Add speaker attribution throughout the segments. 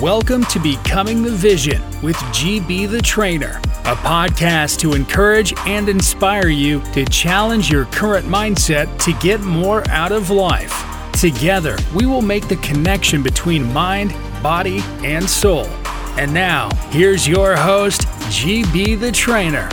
Speaker 1: Welcome to Becoming the Vision with GB the Trainer, a podcast to encourage and inspire you to challenge your current mindset to get more out of life. Together, we will make the connection between mind, body, and soul. And now, here's your host, GB the Trainer.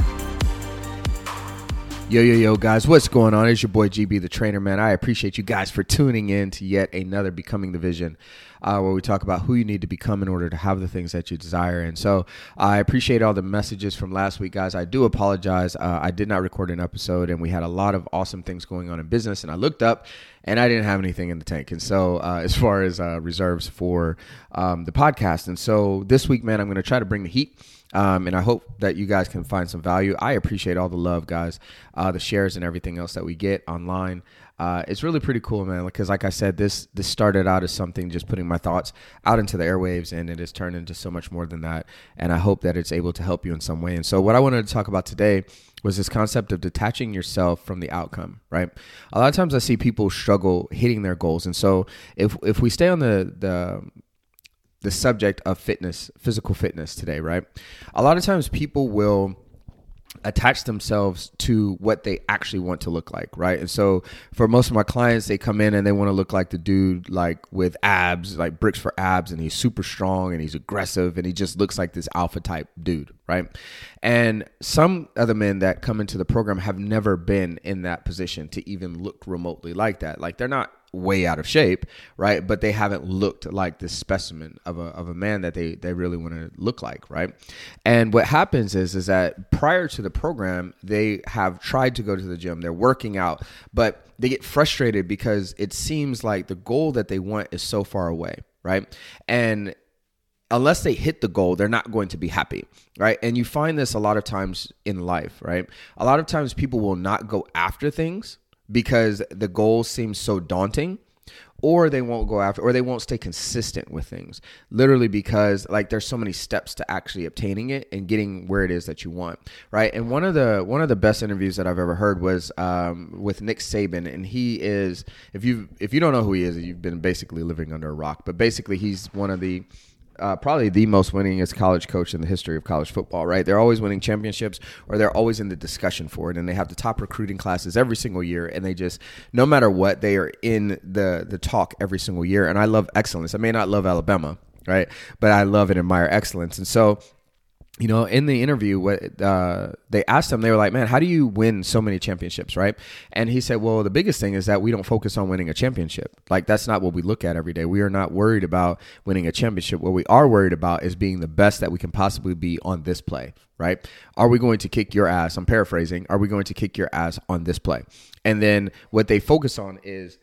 Speaker 2: Yo, yo, yo, guys, what's going on? It's your boy GB the Trainer, man. I appreciate you guys for tuning in to yet another Becoming the Vision uh, where we talk about who you need to become in order to have the things that you desire. And so I appreciate all the messages from last week, guys. I do apologize. Uh, I did not record an episode, and we had a lot of awesome things going on in business. And I looked up, and I didn't have anything in the tank. And so, uh, as far as uh, reserves for um, the podcast, and so this week, man, I'm going to try to bring the heat. Um, and I hope that you guys can find some value. I appreciate all the love, guys, uh, the shares and everything else that we get online uh, it's really pretty cool, man. Because like I said, this this started out as something just putting my thoughts out into the airwaves, and it has turned into so much more than that. And I hope that it's able to help you in some way. And so, what I wanted to talk about today was this concept of detaching yourself from the outcome. Right. A lot of times, I see people struggle hitting their goals, and so if if we stay on the the the subject of fitness, physical fitness today, right? A lot of times people will attach themselves to what they actually want to look like, right? And so for most of my clients, they come in and they want to look like the dude like with abs, like bricks for abs, and he's super strong and he's aggressive and he just looks like this alpha type dude, right? And some other men that come into the program have never been in that position to even look remotely like that. Like they're not way out of shape, right? But they haven't looked like this specimen of a, of a man that they, they really want to look like, right? And what happens is is that prior to the program, they have tried to go to the gym, they're working out, but they get frustrated because it seems like the goal that they want is so far away, right? And unless they hit the goal, they're not going to be happy, right? And you find this a lot of times in life, right? A lot of times people will not go after things because the goal seems so daunting or they won't go after or they won't stay consistent with things. Literally because like there's so many steps to actually obtaining it and getting where it is that you want right? And one of the one of the best interviews that i've ever heard was um, with nick saban and he is if you if you don't know who he is you've been basically living under a rock but basically he's one of the uh, probably the most winningest college coach in the history of college football, right? They're always winning championships or they're always in the discussion for it. And they have the top recruiting classes every single year. And they just, no matter what, they are in the, the talk every single year. And I love excellence. I may not love Alabama, right? But I love and admire excellence. And so you know, in the interview, what uh, they asked him, they were like, "Man, how do you win so many championships?" Right? And he said, "Well, the biggest thing is that we don't focus on winning a championship. Like that's not what we look at every day. We are not worried about winning a championship. What we are worried about is being the best that we can possibly be on this play. Right? Are we going to kick your ass? I'm paraphrasing. Are we going to kick your ass on this play? And then what they focus on is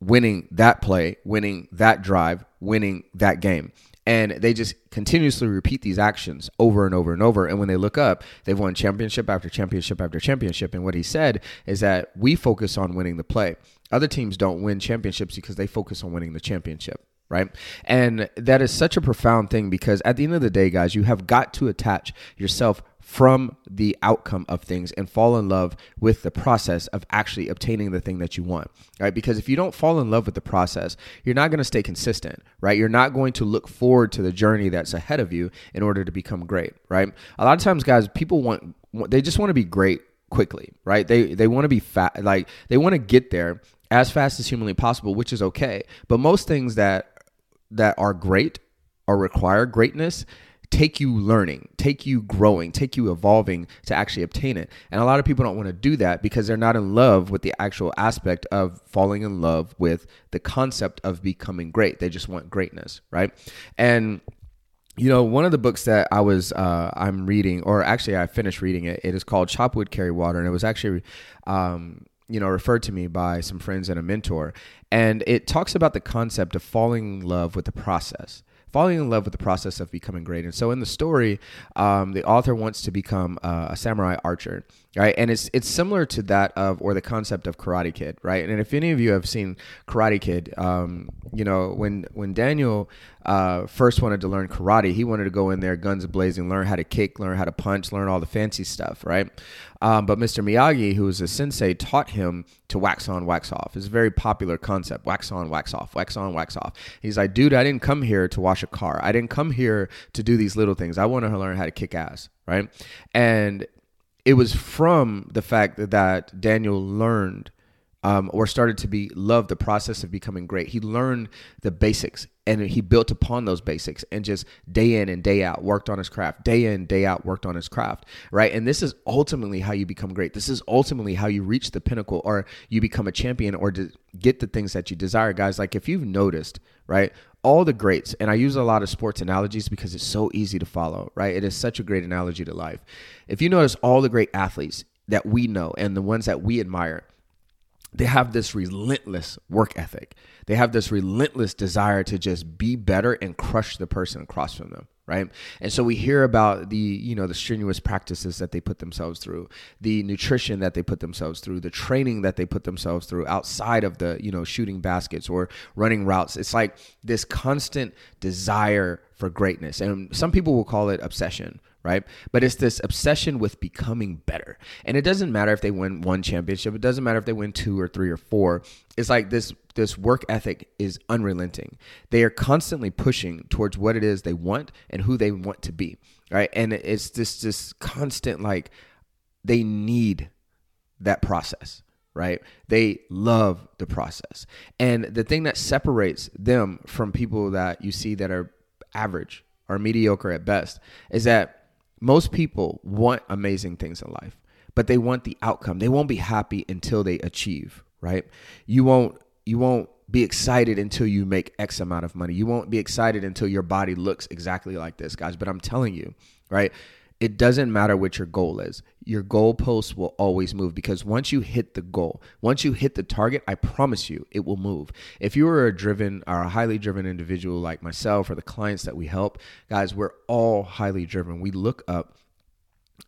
Speaker 2: winning that play, winning that drive, winning that game and they just continuously repeat these actions over and over and over. And when they look up they've won championship after championship after championship. And what he said is that we focus on winning the play. Other teams don't win championships because they focus on winning the championship right? And that is such a profound thing because at the end of the day, guys, you have got to attach yourself from the outcome of things and fall in love with the process of actually obtaining the thing that you want, right? Because if you don't fall in love with the process, you're not going to stay consistent, right? You're not going to look forward to the journey that's ahead of you in order to become great, right? A lot of times, guys, people want, they just want to be great quickly, right? They they want to be fat, like they want to get there as fast as humanly possible, which is okay. But most things that that are great or require greatness take you learning, take you growing, take you evolving to actually obtain it. And a lot of people don't want to do that because they're not in love with the actual aspect of falling in love with the concept of becoming great. They just want greatness, right? And you know, one of the books that I was uh, I'm reading, or actually I finished reading it. It is called Chop Wood Carry Water, and it was actually um, you know referred to me by some friends and a mentor, and it talks about the concept of falling in love with the process falling in love with the process of becoming great. And so in the story, um, the author wants to become uh, a samurai archer, right? And it's it's similar to that of or the concept of Karate Kid, right? And if any of you have seen Karate Kid, um, you know when when Daniel uh, first wanted to learn karate, he wanted to go in there guns blazing, learn how to kick, learn how to punch, learn all the fancy stuff, right? Um, but Mr. Miyagi, who was a sensei, taught him to wax on, wax off. It's a very popular concept: wax on, wax off, wax on, wax off. He's like, dude, I didn't come here to wash a car. I didn't come here to do these little things. I want to learn how to kick ass, right? And it was from the fact that, that Daniel learned um, or started to be love the process of becoming great. He learned the basics and he built upon those basics and just day in and day out worked on his craft day in day out worked on his craft right? And this is ultimately how you become great. This is ultimately how you reach the pinnacle or you become a champion or get the things that you desire guys. Like if you've noticed right all the greats and i use a lot of sports analogies because it's so easy to follow right? It is such a great analogy to life. If you notice all the great athletes that we know and the ones that we admire they have this relentless work ethic. They have this relentless desire to just be better and crush the person across from them, right? And so we hear about the, you know, the strenuous practices that they put themselves through, the nutrition that they put themselves through, the training that they put themselves through outside of the, you know, shooting baskets or running routes. It's like this constant desire for greatness. And some people will call it obsession, right? But it's this obsession with becoming better. And it doesn't matter if they win one championship, it doesn't matter if they win two or three or four. It's like this this work ethic is unrelenting. They are constantly pushing towards what it is they want and who they want to be, right? And it's this this constant like they need that process right? They love the process. And the thing that separates them from people that you see that are average or mediocre at best is that most people want amazing things in life, but they want the outcome. They won't be happy until they achieve, right? You won't you won't be excited until you make X amount of money. You won't be excited until your body looks exactly like this, guys. But I'm telling you, right? it doesn't matter what your goal is. Your goalposts will always move because once you hit the goal, once you hit the target, I promise you it will move. If you are a driven or a highly driven individual like myself or the clients that we help, guys, we're all highly driven. We look up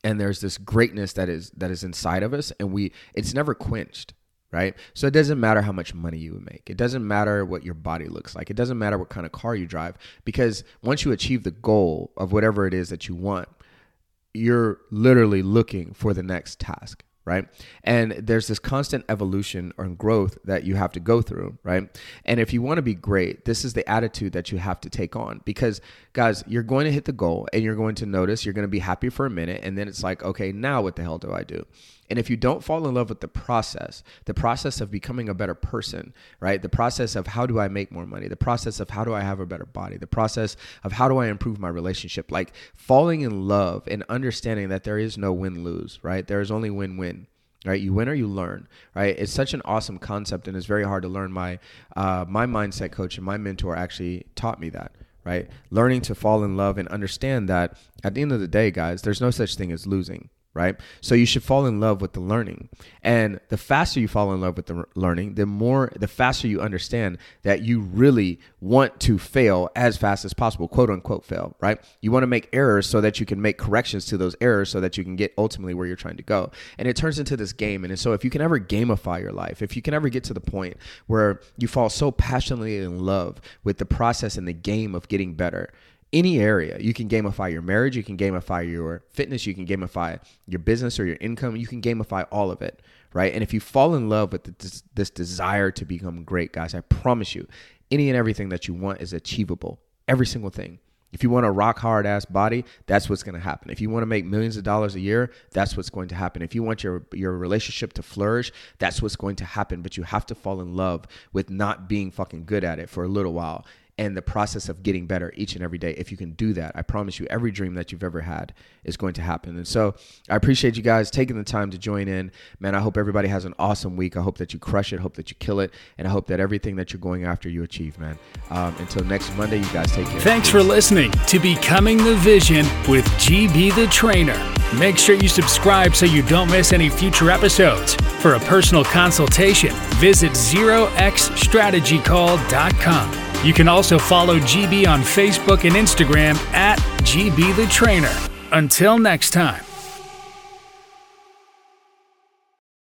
Speaker 2: and there's this greatness that is that is inside of us and we it's never quenched right? So it doesn't matter how much money you make. It doesn't matter what your body looks like. It doesn't matter what kind of car you drive because once you achieve the goal of whatever it is that you want, you're literally looking for the next task right? And there's this constant evolution or growth that you have to go through, right? And if you want to be great, this is the attitude that you have to take on because guys, you're going to hit the goal and you're going to notice you're going to be happy for a minute and then it's like, okay, now what the hell do I do? And if you don't fall in love with the process, the process of becoming a better person, right? The process of how do I make more money, the process of how do I have a better body, the process of how do I improve my relationship, like falling in love and understanding that there is no win lose, right? There is only win win right? You win or you learn right? It's such an awesome concept and it's very hard to learn. My uh, my mindset coach and my mentor actually taught me that right? Learning to fall in love and understand that at the end of the day guys there's no such thing as losing right? So you should fall in love with the learning. And the faster you fall in love with the learning, the more the faster you understand that you really want to fail as fast as possible, quote unquote fail, right? You want to make errors so that you can make corrections to those errors so that you can get ultimately where you're trying to go. And it turns into this game. And so if you can ever gamify your life, if you can ever get to the point where you fall so passionately in love with the process and the game of getting better, any area. You can gamify your marriage, you can gamify your fitness, you can gamify your business or your income, you can gamify all of it, right? And if you fall in love with this, this desire to become great, guys, I promise you, any and everything that you want is achievable. Every single thing. If you want a rock hard ass body, that's what's going to happen. If you want to make millions of dollars a year, that's what's going to happen. If you want your your relationship to flourish, that's what's going to happen, but you have to fall in love with not being fucking good at it for a little while and the process of getting better each and every day. If you can do that, I promise you, every dream that you've ever had is going to happen. And so I appreciate you guys taking the time to join in. Man, I hope everybody has an awesome week. I hope that you crush it, hope that you kill it, and I hope that everything that you're going after you achieve, man. Um, until next Monday, you guys take care.
Speaker 1: Thanks for listening to Becoming the Vision with GB the Trainer. Make sure you subscribe so you don't miss any future episodes. For a personal consultation, visit zeroxstrategycall.com. You can also follow GB on Facebook and Instagram at GB the Trainer. Until next time.